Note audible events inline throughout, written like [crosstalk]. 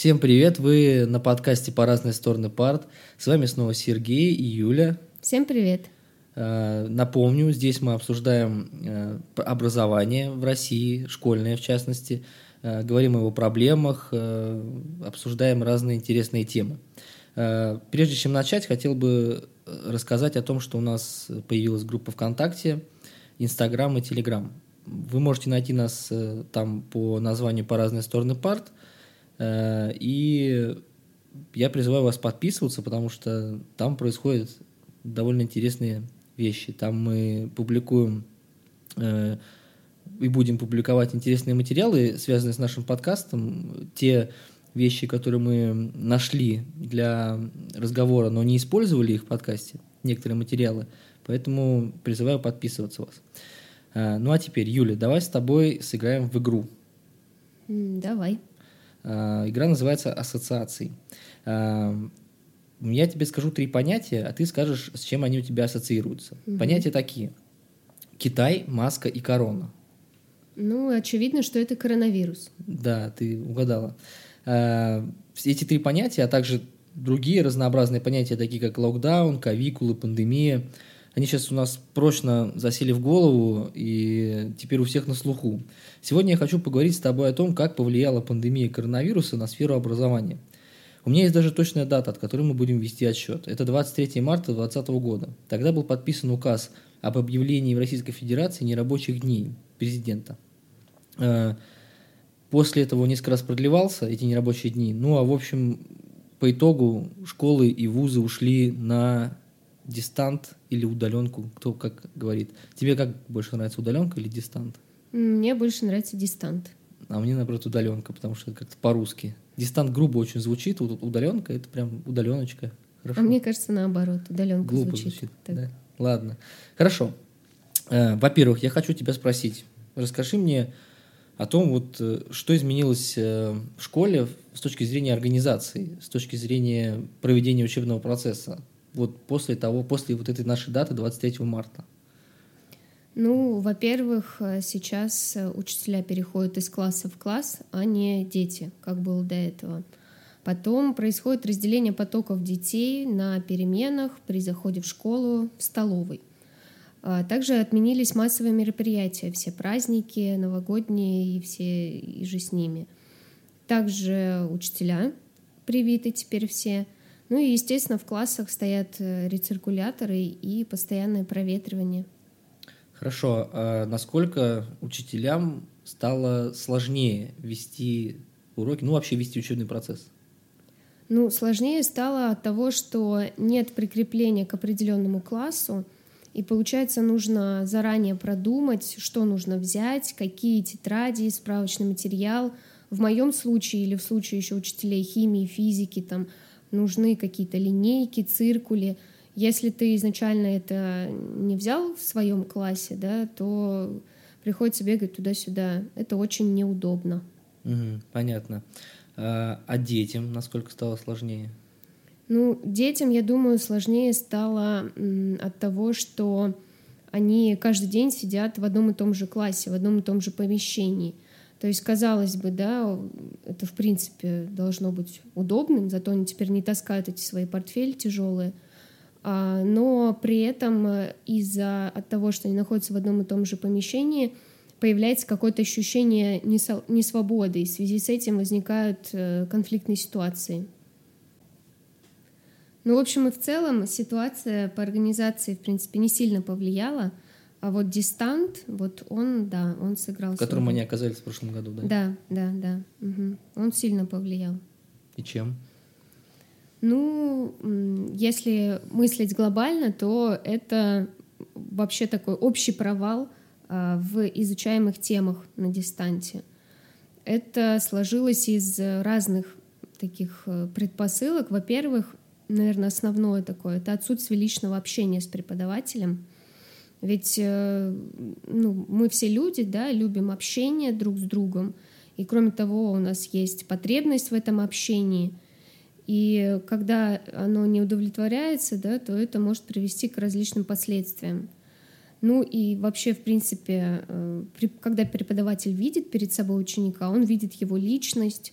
Всем привет! Вы на подкасте «По разные стороны парт». С вами снова Сергей и Юля. Всем привет! Э, напомню, здесь мы обсуждаем э, образование в России, школьное в частности, э, говорим о его проблемах, обсуждаем разные интересные темы. Прежде чем начать, хотел бы рассказать о том, что у нас появилась группа ВКонтакте, Инстаграм и Телеграм. Вы можете найти нас там по названию «По разные стороны парт», и я призываю вас подписываться, потому что там происходят довольно интересные вещи. Там мы публикуем э, и будем публиковать интересные материалы, связанные с нашим подкастом. Те вещи, которые мы нашли для разговора, но не использовали их в подкасте, некоторые материалы. Поэтому призываю подписываться вас. Э, ну а теперь, Юля, давай с тобой сыграем в игру. Давай. Э, игра называется «Ассоциации». Э, я тебе скажу три понятия, а ты скажешь, с чем они у тебя ассоциируются. Угу. Понятия такие. Китай, маска и корона. Ну, очевидно, что это коронавирус. Да, ты угадала. А, эти три понятия, а также другие разнообразные понятия, такие как локдаун, кавикулы, пандемия, они сейчас у нас прочно засели в голову и теперь у всех на слуху. Сегодня я хочу поговорить с тобой о том, как повлияла пандемия коронавируса на сферу образования – у меня есть даже точная дата, от которой мы будем вести отсчет. Это 23 марта 2020 года. Тогда был подписан указ об объявлении в Российской Федерации нерабочих дней президента. Э, после этого несколько раз продлевался, эти нерабочие дни. Ну, а в общем, по итогу школы и вузы ушли на дистант или удаленку, кто как говорит. Тебе как больше нравится, удаленка или дистант? Мне больше нравится дистант. А мне, наоборот, удаленка, потому что это как-то по-русски. Дистант грубо очень звучит, удаленка это прям удаленочка. Хорошо. А мне кажется, наоборот, удаленка Глупо звучит. звучит да. Ладно. Хорошо. Э, во-первых, я хочу тебя спросить. Расскажи мне о том, вот, э, что изменилось э, в школе с точки зрения организации, с точки зрения проведения учебного процесса. Вот после того, после вот этой нашей даты 23 марта. Ну, во-первых, сейчас учителя переходят из класса в класс, а не дети, как было до этого. Потом происходит разделение потоков детей на переменах при заходе в школу, в столовой. А также отменились массовые мероприятия, все праздники, новогодние и все и же с ними. Также учителя привиты теперь все. Ну и, естественно, в классах стоят э, рециркуляторы и постоянное проветривание. Хорошо. А насколько учителям стало сложнее вести уроки, ну вообще вести учебный процесс? Ну, сложнее стало от того, что нет прикрепления к определенному классу, и получается нужно заранее продумать, что нужно взять, какие тетради, справочный материал. В моем случае или в случае еще учителей химии, физики, там нужны какие-то линейки, циркули — если ты изначально это не взял в своем классе, да, то приходится бегать туда-сюда. Это очень неудобно. Угу, понятно. А, а детям насколько стало сложнее? Ну, детям, я думаю, сложнее стало от того, что они каждый день сидят в одном и том же классе, в одном и том же помещении. То есть, казалось бы, да, это в принципе должно быть удобным, зато они теперь не таскают эти свои портфели тяжелые. А, но при этом э, из-за от того, что они находятся в одном и том же помещении, появляется какое-то ощущение несвободы, и в связи с этим возникают э, конфликтные ситуации. Ну, в общем и в целом ситуация по организации, в принципе, не сильно повлияла, а вот дистант, вот он, да, он сыграл. В котором свой... они оказались в прошлом году, да? Да, да, да. Угу. Он сильно повлиял. И чем? Ну, если мыслить глобально, то это вообще такой общий провал а, в изучаемых темах на дистанте. Это сложилось из разных таких э, предпосылок. Во-первых, наверное, основное такое — это отсутствие личного общения с преподавателем. Ведь э, ну, мы все люди, да, любим общение друг с другом. И кроме того, у нас есть потребность в этом общении — и когда оно не удовлетворяется, да, то это может привести к различным последствиям. Ну и вообще, в принципе, э, когда преподаватель видит перед собой ученика, он видит его личность,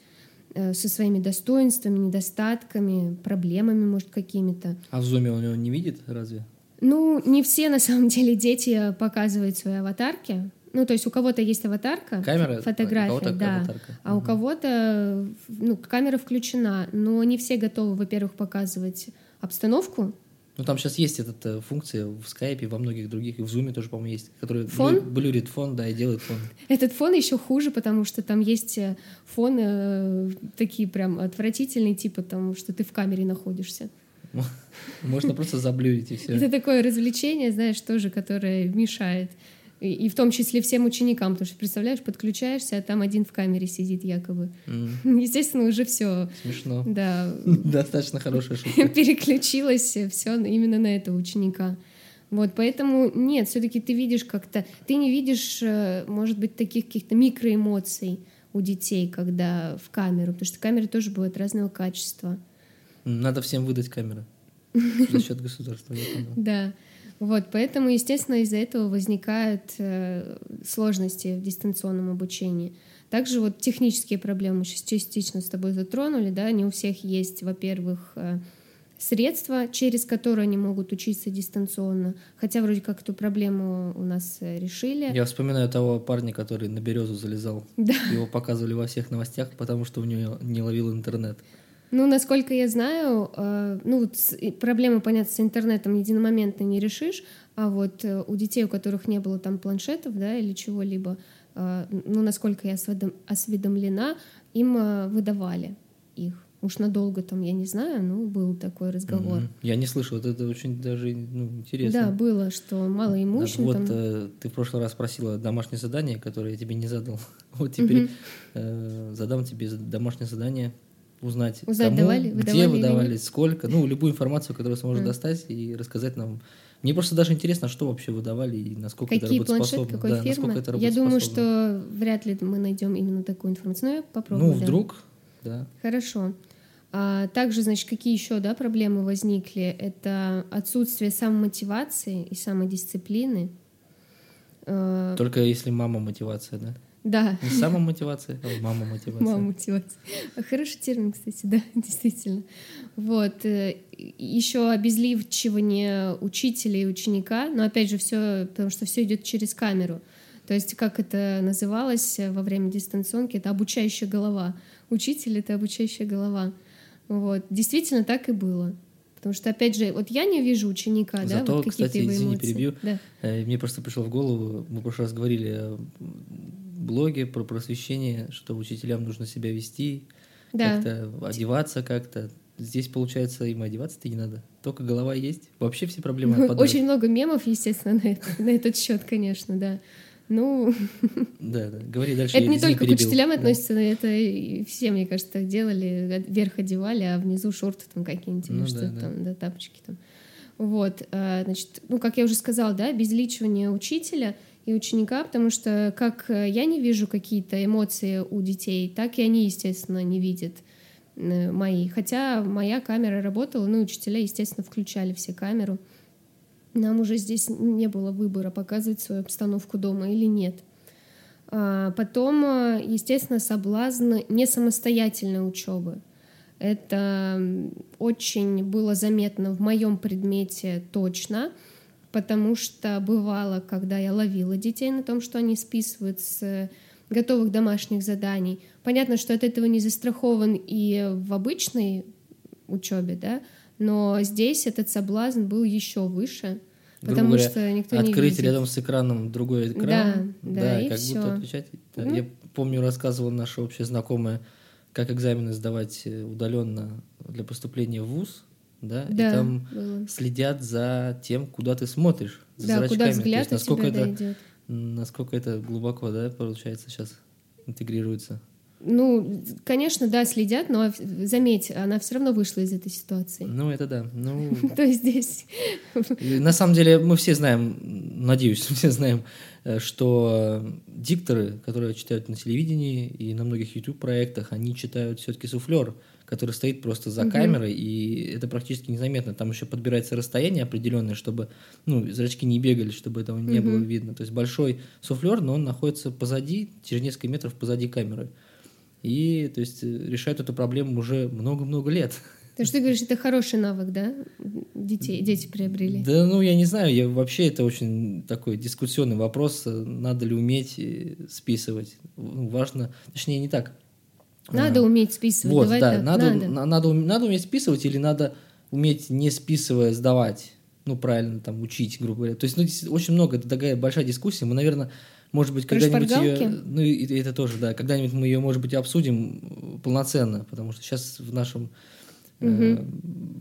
э, со своими достоинствами, недостатками, проблемами, может, какими-то. А в зуме он его не видит разве? Ну, не все, на самом деле, дети показывают свои аватарки. Ну, то есть у кого-то есть аватарка, Камера, фотография, у кого-то да, аватарка. а у Мгм. кого-то ну, камера включена, но не все готовы, во-первых, показывать обстановку. Ну, там сейчас есть эта э, функция в скайпе, во многих других, и в зуме тоже, по-моему, есть, который Фон? блю- блюрит фон, да, и делает фон. Этот фон еще хуже, потому что там есть э, фоны э, такие прям отвратительные, типа там, что ты в камере находишься. [laughs] Можно просто заблюрить и все. Это такое развлечение, знаешь, тоже, которое мешает. И, и в том числе всем ученикам, потому что, представляешь, подключаешься, а там один в камере сидит якобы. [laughs] Естественно, уже все, Смешно. да, [laughs] Достаточно хорошая шутка. переключилось все именно на этого ученика. Вот, поэтому нет, все-таки ты видишь как-то, ты не видишь, э, может быть, таких каких-то микроэмоций у детей, когда в камеру, потому что камеры тоже бывают разного качества. Надо всем выдать камеры [laughs] за счет государства. Да. Вот, поэтому, естественно, из-за этого возникают э, сложности в дистанционном обучении. Также вот технические проблемы частично с тобой затронули, да, не у всех есть, во-первых, э, средства, через которые они могут учиться дистанционно, хотя вроде как эту проблему у нас э, решили. Я вспоминаю того парня, который на березу залезал. Да. Его показывали во всех новостях, потому что у него не ловил интернет. Ну, насколько я знаю, э, ну, проблемы, понятно, с интернетом единомоментно не решишь, а вот э, у детей, у которых не было там планшетов, да, или чего-либо, э, ну, насколько я осведом- осведомлена, им выдавали их. Уж надолго там, я не знаю, ну, был такой разговор. Мгм. Я не слышал, это очень даже ну, интересно. Да, было, что малоимущим Вот там... э, ты в прошлый раз спросила домашнее задание, которое я тебе не задал. [laughs] Вот теперь Мгм. э, задам тебе домашнее задание узнать, Узнать, кому, давали- где выдавали или выдавали, нет? сколько, ну любую информацию, которую сможешь Мгм. достать и рассказать нам. Мне просто даже интересно, что вообще выдавали и насколько Какие это работоспособно. какой Да, фирмы? насколько это Я думаю, что вряд ли мы найдем именно такую информацию. Но я попробую. Ну да. вдруг, да. Хорошо. А также, значит, какие еще да, проблемы возникли? Это отсутствие самомотивации и самодисциплины. Э, Только если мама мотивация, да? Да, Не самомотивация, а мама мотивация. мама мотивация. Хороший термин, кстати, да, [laughs] действительно. Вот. Еще обезливчивание учителя и ученика, но опять же все, потому что все идет через камеру. То есть, как это называлось во время дистанционки, это обучающая голова. Учитель — это обучающая голова. Вот. Действительно так и было. Потому что, опять же, вот я не вижу ученика, да, Зато, вот какие-то кстати, его извини, эмоции. перебью. Да. Э, Мне просто пришло в голову, мы в прошлый раз говорили блоге про просвещение, что учителям нужно себя вести, Да. как-то одеваться как-то. Здесь, получается, им одеваться-то не надо. Только голова есть. Вообще все проблемы отпадают. Очень много мемов, естественно, на, это- на этот счет, конечно, да. Ну, Да, да. Говори дальше. это не только к учителям Да. относится, но это и все, мне кажется, так делали. Вверх одевали, а внизу шорты там какие-нибудь или Ну да, что-то да. там, да, тапочки там. Вот, а, значит, ну, как я уже сказала, да, безличивание учителя и ученика, потому что как э, я не вижу какие-то эмоции у детей, так и они, естественно, не видят э, мои. Хотя моя камера работала, ну, учителя, естественно, включали все камеру. Нам уже здесь не было выбора, показывать свою обстановку дома или нет. А, Потом, э, естественно, соблазн не самостоятельной учебы. Это очень было заметно в моем предмете точно, потому что бывало, когда я ловила детей на том, что они списывают с э, готовых домашних заданий. Понятно, что от этого не застрахован и в обычной учебе, да, но здесь этот соблазн был еще выше, Грубо потому говоря, что никто не Открыть рядом с экраном другой экран. Да, да, и как всё. будто отвечать. Да, Ну. Я помню, рассказывала наша общая знакомая, как экзамены сдавать удаленно для поступления в ВУЗ, да, Да, и там было. следят за тем, куда ты смотришь, за Да, зрачками. куда То есть взгляд насколько это, дойдет. насколько это глубоко, да, получается сейчас интегрируется. Ну, конечно, да, следят, но заметь, она все равно вышла из этой ситуации. Ну, это да. Ну, [laughs] То есть здесь На самом деле мы все знаем, надеюсь, [laughs] все знаем, э, что дикторы, которые читают на телевидении и на многих YouTube-проектах, они читают все-таки суфлер, который стоит просто за Мгм. камерой, и это практически незаметно. Там еще подбирается расстояние определенное, чтобы ну, зрачки не бегали, чтобы этого не Мгм. было видно. То есть большой суфлер, но он находится позади, через несколько метров позади камеры. и то есть решают эту проблему уже много-много лет. [laughs] То есть ты говоришь, это хороший навык, да? Детей, дети приобрели. Да, ну я не знаю, я вообще это очень такой дискуссионный вопрос, надо ли уметь э, списывать. Ну, важно, точнее не так. Надо а, уметь списывать. Вот, Давай да, так. надо, надо. на- надо, уме- надо уметь списывать или надо уметь не списывая сдавать, ну правильно там учить, грубо говоря. То есть, ну здесь очень много, это такая большая дискуссия. Мы, наверное, может быть, когда-нибудь ее, ну и и это тоже, да, когда-нибудь мы ее, может быть, обсудим э, полноценно, потому что сейчас в нашем э,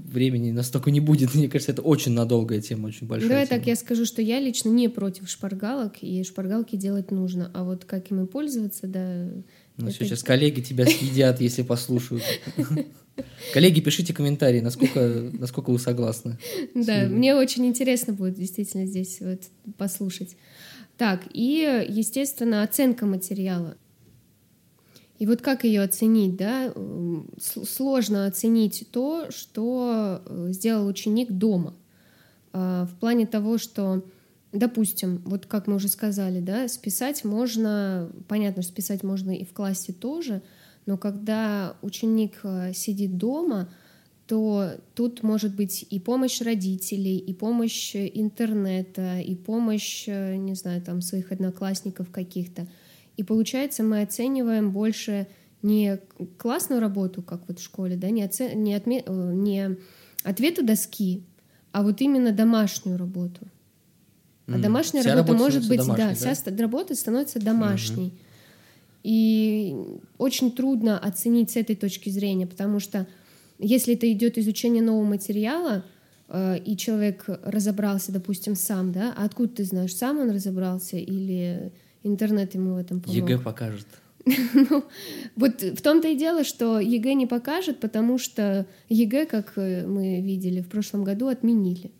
времени настолько не будет. [laughs] Мне кажется, это очень надолгая тема, очень большая. Давай тема. так, я скажу, что я лично не против шпаргалок, и шпаргалки делать нужно. А вот как ими пользоваться, да... Ну, это- сейчас коллеги тебя съедят, если послушают. [laughs] Коллеги, пишите комментарии, насколько, насколько вы согласны. Да, мне очень интересно будет действительно здесь вот послушать. Так, и, естественно, оценка материала. И вот как ее оценить, да? Сложно оценить то, что э, сделал ученик дома. А, В плане того, что, допустим, вот как мы уже сказали, да, списать можно, понятно, что списать можно и в классе тоже, но когда ученик э, сидит дома, то тут может быть и помощь родителей, и помощь э, интернета, и помощь, не знаю, там своих одноклассников каких-то. И получается, мы оцениваем больше не классную работу, как вот в школе, да, не, оце- не, отме- э, не ответы доски, а вот именно домашнюю работу. А Мгм. домашняя Вся работа может быть, да, вся да? ст- работа становится домашней. И очень трудно оценить с этой точки зрения, потому что если это идет изучение нового материала, э, и человек разобрался, допустим, сам, да, а откуда ты знаешь, сам он разобрался или интернет ему в этом помог? ЕГЭ покажет. [laughs] Ну, вот в том-то и дело, что ЕГЭ не покажет, потому что ЕГЭ, как э, мы видели в прошлом году, отменили.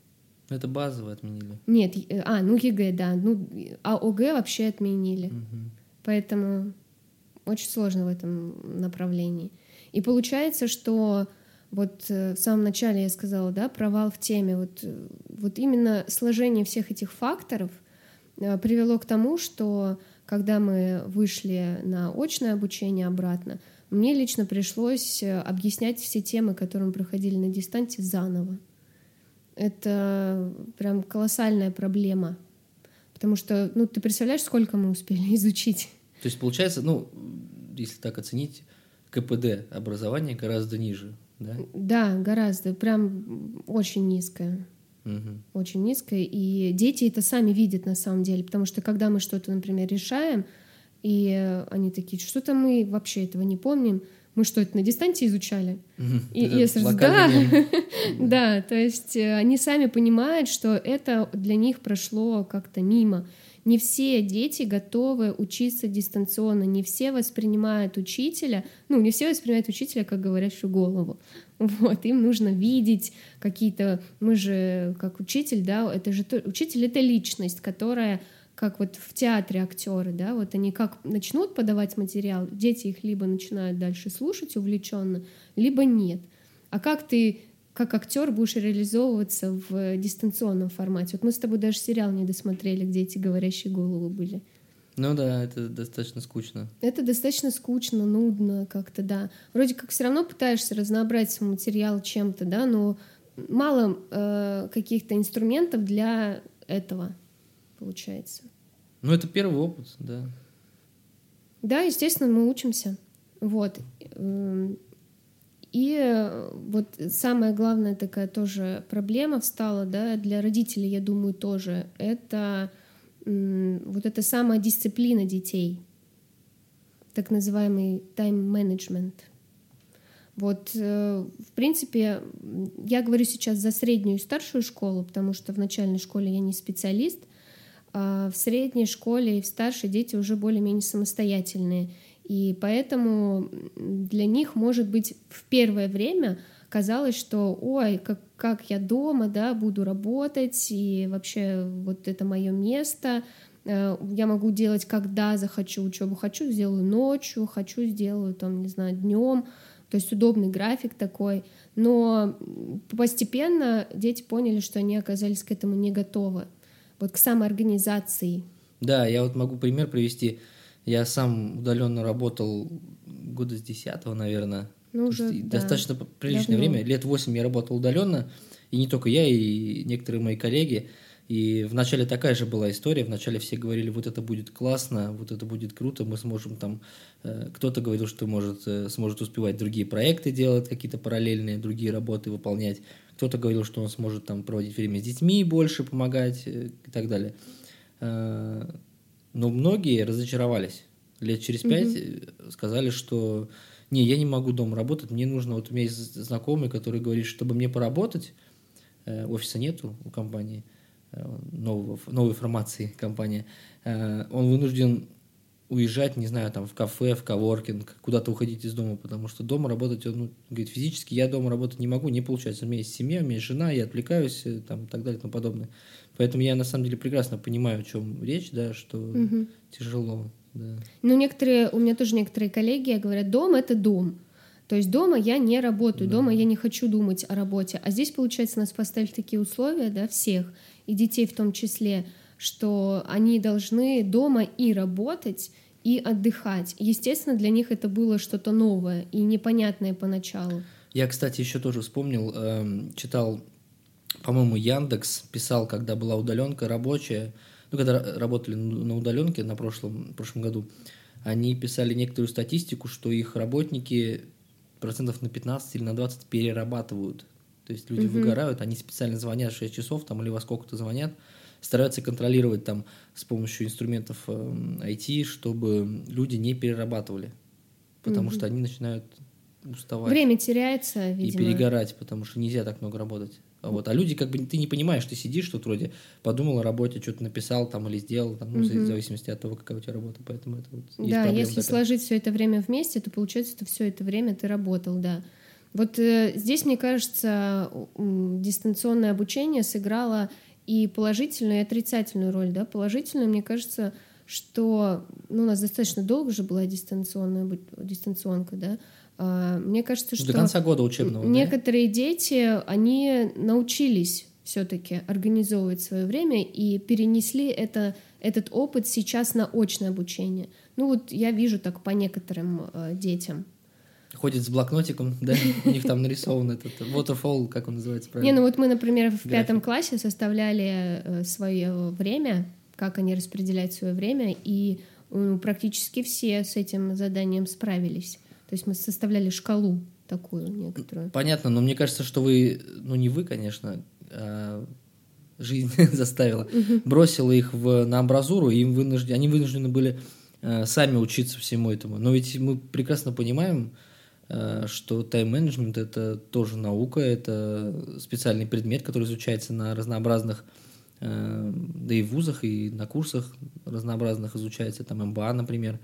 Это базово отменили. Нет, а, ну ЕГЭ, да, ну, а ОГЭ вообще отменили. Мгм. Поэтому очень сложно в этом направлении. И получается, что вот э, в самом начале я сказала, да, провал в теме, вот, э, вот именно сложение всех этих факторов привело к тому, что когда мы вышли на очное обучение обратно, мне лично пришлось э, объяснять все темы, которые мы проходили на дистанции, заново. Это прям колоссальная проблема. Потому что, ну, ты представляешь, сколько мы успели [laughs] изучить? То есть получается, ну, если так оценить, КПД образования гораздо ниже, да? Да, гораздо, прям очень низкое. Мгм. Очень низкое. И дети это сами видят на самом деле. Потому что когда мы что-то, например, решаем, и они такие, что-то мы вообще этого не помним, мы что, это на дистанции изучали? И Это локальный [laughs] да. Да, то есть э, они сами понимают, что это для них прошло как-то мимо. Не все дети готовы учиться дистанционно, не все воспринимают учителя, ну, не все воспринимают учителя как говорящую голову. Вот, им нужно видеть какие-то... Мы же, как учитель, да, это же... Учитель — это личность, которая как вот в театре актеры, да, вот они как начнут подавать материал, дети их либо начинают дальше слушать увлеченно, либо нет. А как ты как актер будешь реализовываться в дистанционном формате? Вот мы с тобой даже сериал не досмотрели, где эти говорящие головы были. Ну да, это достаточно скучно. Это достаточно скучно, нудно как-то, да. Вроде как все равно пытаешься разнообразить свой материал чем-то, да, но мало э, каких-то инструментов для этого получается. Ну это первый опыт, да. Да, естественно, мы учимся. Вот. И э, вот самая главная такая тоже проблема встала, да, для родителей, я думаю, тоже, это вот эта самая дисциплина детей, так называемый тайм-менеджмент. Вот, э, в принципе, я говорю сейчас за среднюю и старшую школу, потому что в начальной школе я не специалист, а в средней школе и в старшей дети уже более-менее самостоятельные. И поэтому для них, может быть, в первое время казалось, что ой, как, как я дома, да, буду работать, и вообще вот это мое место, Э, я могу делать, когда захочу учебу, хочу, сделаю ночью, хочу, сделаю там, не знаю, днем, то есть удобный график такой. Но постепенно дети поняли, что они оказались к этому не готовы, вот к самоорганизации. Да, я вот могу пример привести. Я сам удаленно работал года с 10 наверное. Ну, уже, да. Достаточно приличное Давно. время. Лет 8 я работал удаленно. И не только я, и некоторые мои коллеги. И вначале такая же была история. Вначале все говорили, вот это будет классно, вот это будет круто, мы сможем там... Э, кто-то говорил, что может, э, сможет успевать другие проекты делать, какие-то параллельные, другие работы выполнять. Кто-то говорил, что он сможет там проводить время с детьми больше, помогать э, и так далее. Но многие разочаровались. Лет через пять mm-hmm. сказали, что не, я не могу дома работать, мне нужно, вот у меня есть знакомый, который говорит, чтобы мне поработать, офиса нету у компании – Э, нового, новой формации [laughs] компании, э, он вынужден уезжать, не знаю, там в кафе, в коворкинг, куда-то уходить из дома, потому что дома работать, он ну, говорит, физически я дома работать не могу, не получается. У меня есть семья, у меня есть жена, я отвлекаюсь, э, там, и так далее и тому подобное. Поэтому я на самом деле прекрасно понимаю, о чем речь, да, что угу. тяжело. Да. Ну, некоторые, у меня тоже некоторые коллеги говорят, дом — это дом. То есть дома я не работаю, да. дома я не хочу думать о работе. А здесь, получается, нас поставили такие условия, да, всех и детей в том числе, что они должны дома и работать, и отдыхать. Естественно, для них это было что-то новое и непонятное поначалу. Я, кстати, еще тоже вспомнил, э, читал, по-моему, Яндекс писал, когда была удаленка рабочая, ну, когда работали на удаленке на прошлом, прошлом году, они писали некоторую статистику, что их работники процентов на 15 или на 20 перерабатывают то есть люди угу. выгорают, они специально звонят 6 часов там или во сколько-то звонят, стараются контролировать там с помощью инструментов э, IT, чтобы люди не перерабатывали, потому угу. что они начинают уставать. Время теряется, видимо. И перегорать, потому что нельзя так много работать. Вот. А люди, как бы, ты не понимаешь, ты сидишь тут вроде, подумал о работе, что-то написал там или сделал, там, ну, угу. в зависимости от того, какая у тебя работа, поэтому это вот Да, если такая. сложить все это время вместе, то получается, что все это время ты работал, да. Вот э, здесь, мне кажется, дистанционное обучение сыграло и положительную, и отрицательную роль. Да? Положительную, мне кажется, что ну, у нас достаточно долго же была дистанционная дистанционка, да. А, мне кажется, что до конца года учебного. Некоторые да? дети, они научились все-таки организовывать свое время и перенесли это, этот опыт сейчас на очное обучение. Ну вот я вижу так по некоторым э, детям ходит с блокнотиком, да, у них там нарисован этот waterfall, как он называется правильно? Не, ну вот мы, например, в пятом классе составляли э, свое время, как они распределяют свое время, и практически все с этим заданием справились. То есть мы составляли шкалу такую некоторую. Понятно, но мне кажется, что вы, ну не вы, конечно, а жизнь [laughs] заставила, бросила их в, на амбразуру, и им вынуждены, они вынуждены были э, сами учиться всему этому. Но ведь мы прекрасно понимаем, Э, что тайм-менеджмент – это тоже наука, это специальный предмет, который изучается на разнообразных, э, да и в вузах, и на курсах разнообразных изучается, там МБА, например,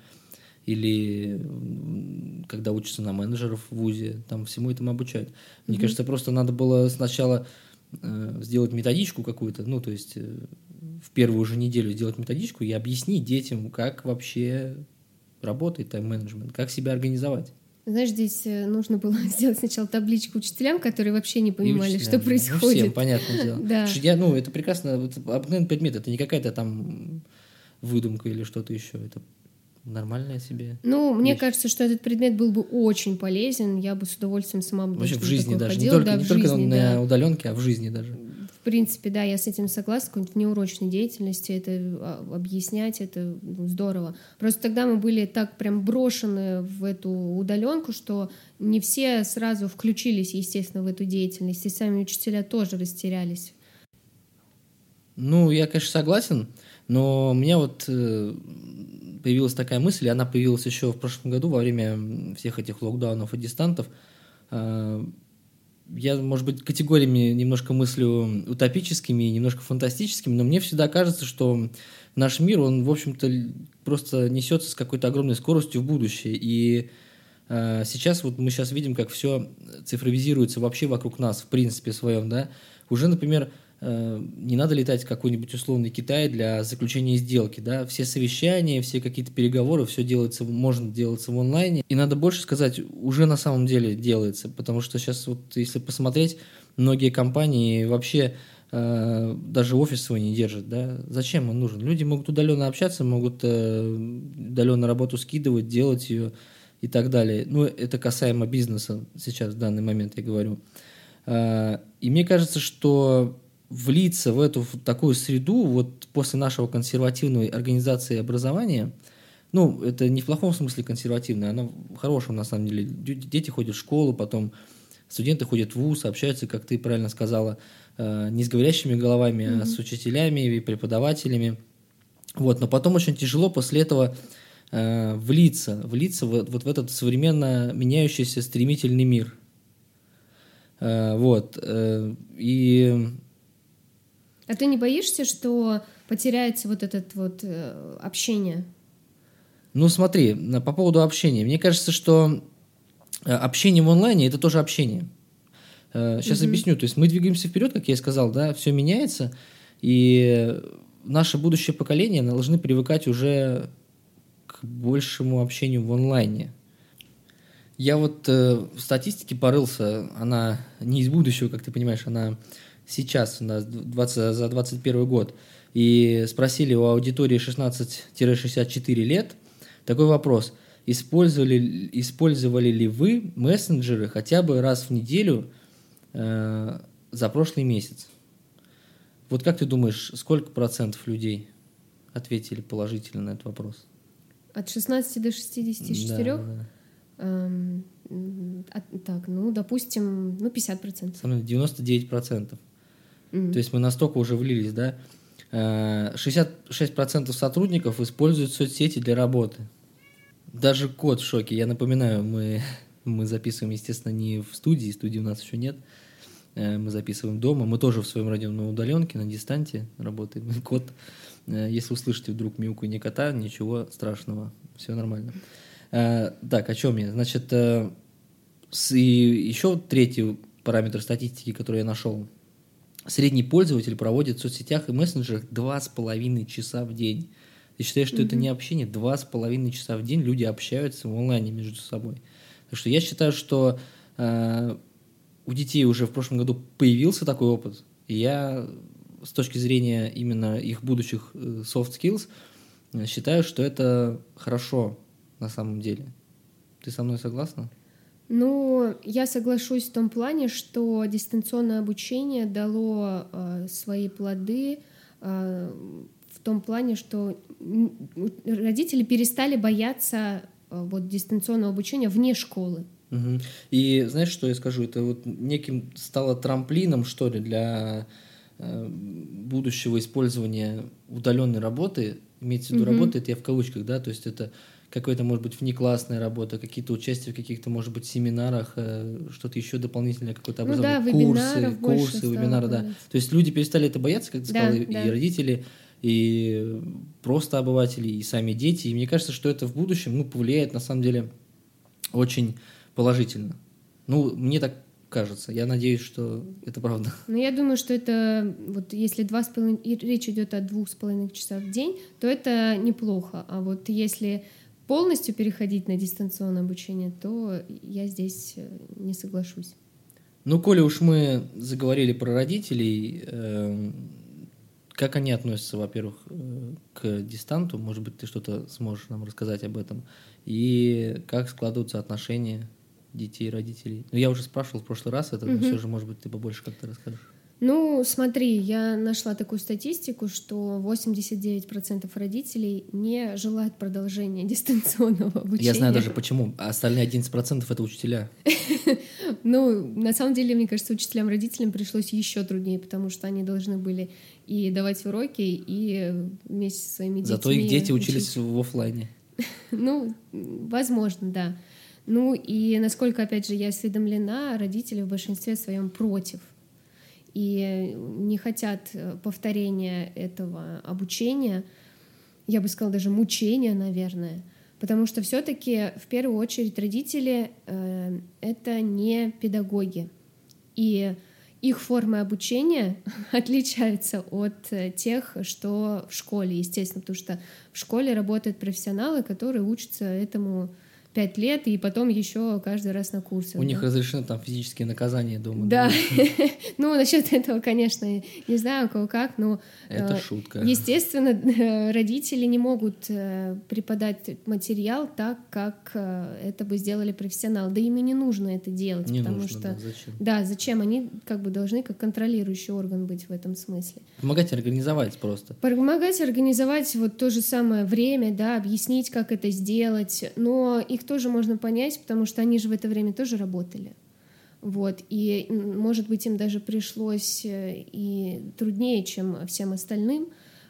или когда учатся на менеджеров в ВУЗе, там всему этому обучают. Мне mm-hmm. кажется, просто надо было сначала э, сделать методичку какую-то, ну, то есть в первую же неделю сделать методичку и объяснить детям, как вообще работает тайм-менеджмент, как себя организовать. Знаешь, здесь э, нужно было [laughs] сделать сначала табличку учителям, которые вообще не понимали, что происходит. Ну, всем, понятное дело. [laughs] да. Я, ну, это прекрасно, это обыкновенный предмет, это не какая-то там выдумка или что-то еще, это нормальная себе. Ну, вещь. мне кажется, что этот предмет был бы очень полезен, я бы с удовольствием сама бы Вообще в жизни даже, ходила, не только, да, не только жизни, на да. удаленке, а в жизни даже. В принципе, да, я с этим согласна, какой-нибудь неурочной деятельности, это а, объяснять, это ну, здорово. Просто тогда мы были так прям брошены в эту удаленку, что не все сразу включились, естественно, в эту деятельность, и сами учителя тоже растерялись. Ну, я, конечно, согласен, но у меня вот э, появилась такая мысль, и она появилась еще в прошлом году во время всех этих локдаунов и дистантов. Э, я, может быть, категориями немножко мыслю утопическими, немножко фантастическими, но мне всегда кажется, что наш мир, он, в общем-то, просто несется с какой-то огромной скоростью в будущее. И э, сейчас вот мы сейчас видим, как все цифровизируется вообще вокруг нас, в принципе, своем, да. Уже, например, не надо летать в какой-нибудь условный Китай для заключения сделки, да, все совещания, все какие-то переговоры, все делается, можно делаться в онлайне, и надо больше сказать, уже на самом деле делается, потому что сейчас вот, если посмотреть, многие компании вообще э, даже офис свой не держит, да? Зачем он нужен? Люди могут удаленно общаться, могут э, удаленно работу скидывать, делать ее и так далее. Ну, это касаемо бизнеса сейчас, в данный момент я говорю. Э, и мне кажется, что влиться в эту в такую среду вот после нашего консервативной организации образования, ну, это не в плохом смысле консервативная, она в хорошем на самом деле. Дети ходят в школу, потом студенты ходят в ВУЗ, общаются, как ты правильно сказала, э, не с говорящими головами, mm-hmm. а с учителями и преподавателями. Вот, но потом очень тяжело после этого э, влиться, влиться в, вот в этот современно меняющийся стремительный мир. Э, вот. Э, и а ты не боишься, что потеряется вот это вот э, общение? Ну, смотри, по поводу общения. Мне кажется, что э, общение в онлайне это тоже общение. Сейчас угу. объясню. То есть мы двигаемся вперед, как я и сказал, да, все меняется, и наше будущее поколение должны привыкать уже к большему общению в онлайне. Я вот э, в статистике порылся, она не из будущего, как ты понимаешь, она сейчас, у нас 20, за 21 год, и спросили у аудитории 16-64 лет такой вопрос. Использовали, использовали ли вы мессенджеры хотя бы раз в неделю э, за прошлый месяц? Вот как ты думаешь, сколько процентов людей ответили положительно на этот вопрос? От 16 до 64? Да, да. Эм, так, ну, допустим, ну, 50%. 99%. То есть мы настолько уже влились, да. 66% э, сотрудников используют соцсети для работы. Даже код в шоке. Я напоминаю, мы, [laughs] мы записываем, естественно, не в студии, студии у нас еще нет. Э, мы записываем дома. Мы тоже в своем радио на удаленке, на дистанте работаем. [laughs] Кот, э, если услышите вдруг мяуканье кота, ничего страшного, все нормально. Так, о чем я? Значит, и еще третий параметр статистики, который я нашел – Средний пользователь проводит в соцсетях и мессенджерах два с половиной часа в день. Ты считаешь, что mm-hmm. это не общение? Два с половиной часа в день люди общаются в онлайне между собой. Так что я считаю, что э, у детей уже в прошлом году появился такой опыт. И я с точки зрения именно их будущих э, soft skills э, считаю, что это хорошо на самом деле. Ты со мной согласна? Ну, я соглашусь в том плане, что дистанционное обучение дало э, свои плоды э, в том плане, что родители перестали бояться э, вот дистанционного обучения вне школы. Угу. И знаешь, что я скажу? Это вот неким стало трамплином, что ли, для э, будущего использования удаленной работы. Имеется в виду угу. работа, это я в кавычках, да, то есть это какая-то, может быть, внеклассная работа, какие-то участия в каких-то, может быть, семинарах, э, что-то еще дополнительное, какое-то образование, ну, да, курсы, курсы, вебинары, да. То есть люди перестали это бояться, как ты да, сказала, да. и родители, и просто обыватели, и сами дети. И мне кажется, что это в будущем ну, повлияет, на самом деле, очень положительно. Ну, мне так кажется. Я надеюсь, что это правда. Ну, я думаю, что это вот если два с половиной, речь идет о двух с половиной часах в день, то это неплохо. А вот если полностью переходить на дистанционное обучение, то я здесь э, не соглашусь. Ну, коли уж мы заговорили про родителей, э, как они относятся, во-первых, э, к дистанту? Может быть, ты что-то сможешь нам рассказать об этом? И как складываются отношения детей и родителей? Ну, я уже спрашивал в прошлый раз это, но все же, может быть, ты побольше как-то расскажешь. Ну, смотри, я нашла такую статистику, что 89% родителей не желают продолжения [laughs] дистанционного обучения. Я знаю даже почему. А остальные 11% это учителя. [laughs] Ну, на самом деле, мне кажется, учителям родителям пришлось еще труднее, потому что они должны были и давать уроки, и вместе со своими детьми. Зато их дети учились в офлайне. [laughs] Ну, возможно, да. Ну и насколько, опять же, я осведомлена, родители в большинстве своем против и не хотят э, повторения этого обучения, я бы сказала даже мучения, наверное, потому что все-таки в первую очередь родители э, это не педагоги, и их формы обучения [laughs] отличаются от э, тех, что в школе, естественно, потому что в школе работают профессионалы, которые учатся этому пять лет, и потом еще каждый раз на курсы. У да? них разрешено там физические наказания дома. Да. [laughs] ну, насчет этого, конечно, не знаю, кого как, но... Это э, шутка. Естественно, [laughs] родители не могут э, преподать материал так, как э, это бы сделали профессионалы. Да им и не нужно это делать, не потому нужно, что... Да, зачем? да, зачем? Они как бы должны как контролирующий орган быть в этом смысле. Помогать организовать просто. Помогать организовать вот то же самое время, да, объяснить, как это сделать, но их их тоже можно понять, потому что они же в это время тоже работали. Вот, и, может быть, им даже пришлось э, и труднее, чем всем остальным,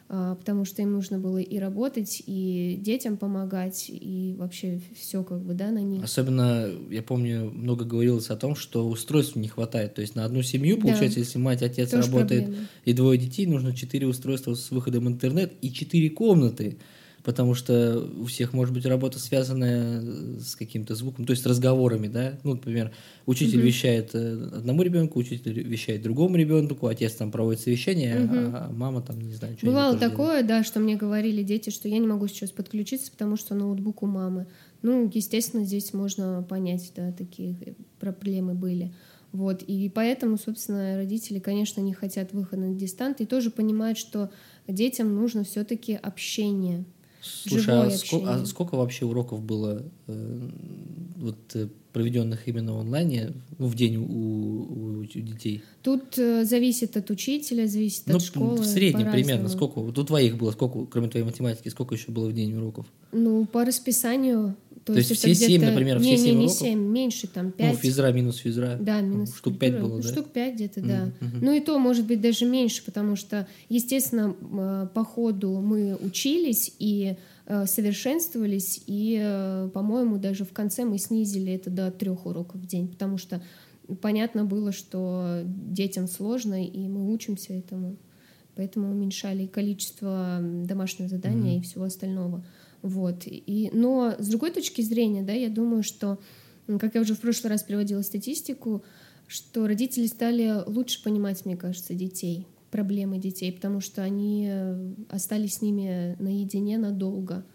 а, потому что им нужно было и работать, и детям помогать, и вообще все как бы, да, на них. Особенно, я помню, много говорилось о том, что устройств не хватает. То есть на одну семью, получается, да. если мать, отец Тоже работает проблема. и двое детей, нужно четыре устройства с выходом в интернет и четыре комнаты потому что у всех может быть работа связанная с каким-то звуком, то есть разговорами, да. Ну, например, учитель угу. вещает э, одному ребенку, учитель вещает другому ребенку, отец там проводит совещание, угу. а мама там не знаю, что. Бывало такое, делает. да, что мне говорили дети, что я не могу сейчас подключиться, потому что ноутбук у мамы. Ну, естественно, здесь можно понять, да, такие проблемы были. Вот, и поэтому, собственно, родители, конечно, не хотят выхода на дистант и тоже понимают, что детям нужно все-таки общение. Слушай, а сколько, а сколько вообще уроков было э, вот, э, проведенных именно в онлайне ну, в день у, у, у детей? Тут э, зависит от учителя, зависит ну, от школы. В среднем примерно сколько? Вот у твоих было сколько, кроме твоей математики, сколько еще было в день уроков? Ну, по расписанию то, То есть, есть все семь, например, не, все семь не, уроков? Не, семь, меньше, там, пять. Ну, физра минус физра. Да, минус Штук пять было, да? Штук пять где-то, да. Mm-hmm. Ну и то, может быть, даже меньше, потому что, естественно, э, по ходу мы учились и э, совершенствовались, и, э, по-моему, даже в конце мы снизили это до трех уроков в день, потому что понятно было, что детям сложно, и мы учимся этому. Поэтому уменьшали количество домашнего задания mm-hmm. и всего остального. Вот. И, но с другой точки зрения, да, я думаю, что, как я уже в прошлый раз приводила статистику, что родители стали лучше понимать, мне кажется, детей, проблемы детей, потому что они э, остались с ними наедине надолго.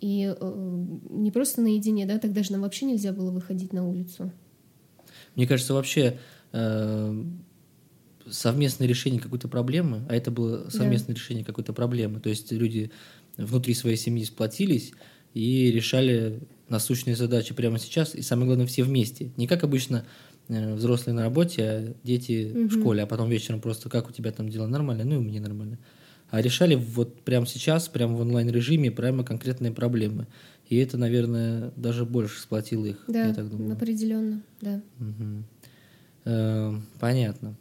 И э, не просто наедине, да, тогда же нам вообще нельзя было выходить на улицу. Мне кажется, вообще э, совместное решение какой-то проблемы, а это было совместное да. решение какой-то проблемы, то есть люди внутри своей семьи сплотились и решали насущные задачи прямо сейчас, и самое главное, все вместе. Не как обычно э, взрослые на работе, а дети угу. в школе, а потом вечером просто как у тебя там дела нормально, ну и мне нормально. А решали вот прямо сейчас, прямо в онлайн-режиме, прямо конкретные проблемы. И это, наверное, даже больше сплотило их, да, я так думаю. определенно, да. Угу. Э, понятно.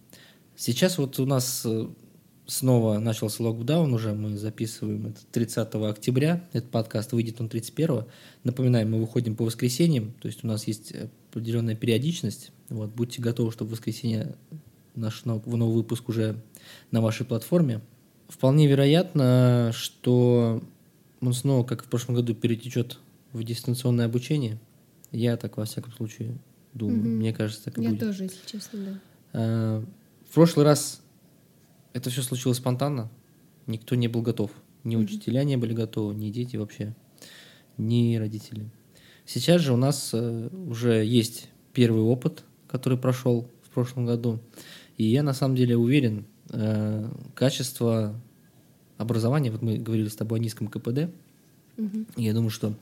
Сейчас вот у нас э, снова начался локдаун уже, мы записываем это 30 октября, этот подкаст выйдет он 31. Напоминаем, мы выходим по воскресеньям, то есть у нас есть определенная периодичность, вот, будьте готовы, чтобы в воскресенье наш новый выпуск уже на вашей платформе. Вполне вероятно, что он снова, как в прошлом году, перетечет в дистанционное обучение. Я так, во всяком случае, думаю. Угу. Мне кажется, так и Я будет. Я тоже, если честно, да. В прошлый раз это все случилось спонтанно. Никто не был готов. Ни mm-hmm. учителя не были готовы, ни дети вообще, ни родители. Сейчас же у нас э, уже есть первый опыт, который прошел в прошлом году. И я на самом деле уверен, э, качество образования, вот мы говорили с тобой о низком КПД, mm-hmm. я думаю, что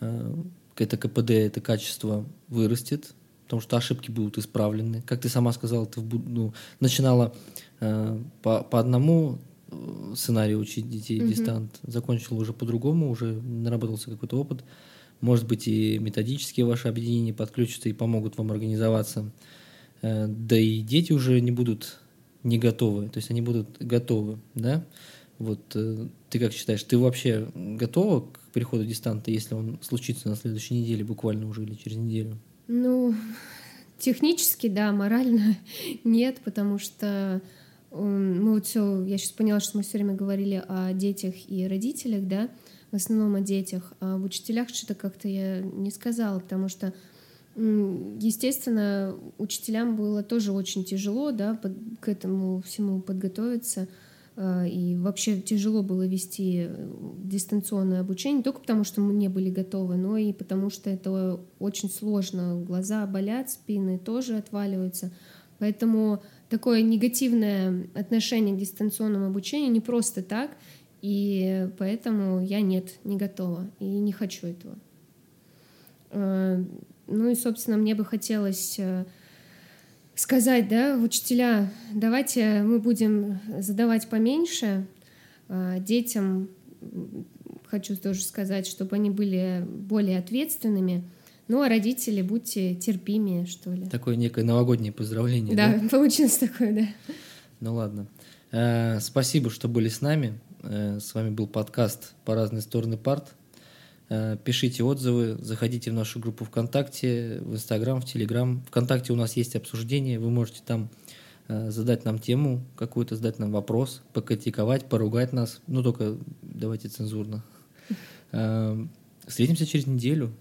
э, это КПД, это качество вырастет, потому что ошибки будут исправлены. Как ты сама сказала, ты ну, начинала э, по, по одному э, сценарию учить детей mm-hmm. дистант, закончила уже по-другому, уже наработался какой-то опыт. Может быть, и методические ваши объединения подключатся и помогут вам организоваться. Э, да и дети уже не будут не готовы, то есть они будут готовы, да? Вот э, ты как считаешь, ты вообще готова к переходу дистанта, если он случится на следующей неделе, буквально уже или через неделю? Ну, технически, да, морально [laughs] нет, потому что мы вот все, я сейчас поняла, что мы все время говорили о детях и родителях, да, в основном о детях, а об учителях что-то как-то я не сказала, потому что, естественно, учителям было тоже очень тяжело, да, под, к этому всему подготовиться, и вообще тяжело было вести э, дистанционное обучение, не только потому, что мы не были готовы, но и потому, что это очень сложно. Глаза болят, спины тоже отваливаются. Поэтому такое негативное отношение к дистанционному обучению не просто так, и поэтому я нет, не готова и не хочу этого. Э, ну и, собственно, мне бы хотелось э, сказать, да, учителя, давайте мы будем задавать поменьше э, детям, хочу тоже сказать, чтобы они были более ответственными, ну, а родители, будьте терпимее, что ли. Такое некое новогоднее поздравление. Да, да? получилось такое, да. Ну ладно. Спасибо, что были с нами. С вами был подкаст «По разные стороны парт». Э, пишите отзывы, заходите в нашу группу ВКонтакте, в Инстаграм, в Телеграм. ВКонтакте у нас есть обсуждение, вы можете там э, задать нам тему какую-то, задать нам вопрос, покритиковать, поругать нас. Ну, только давайте цензурно. Э, встретимся через неделю.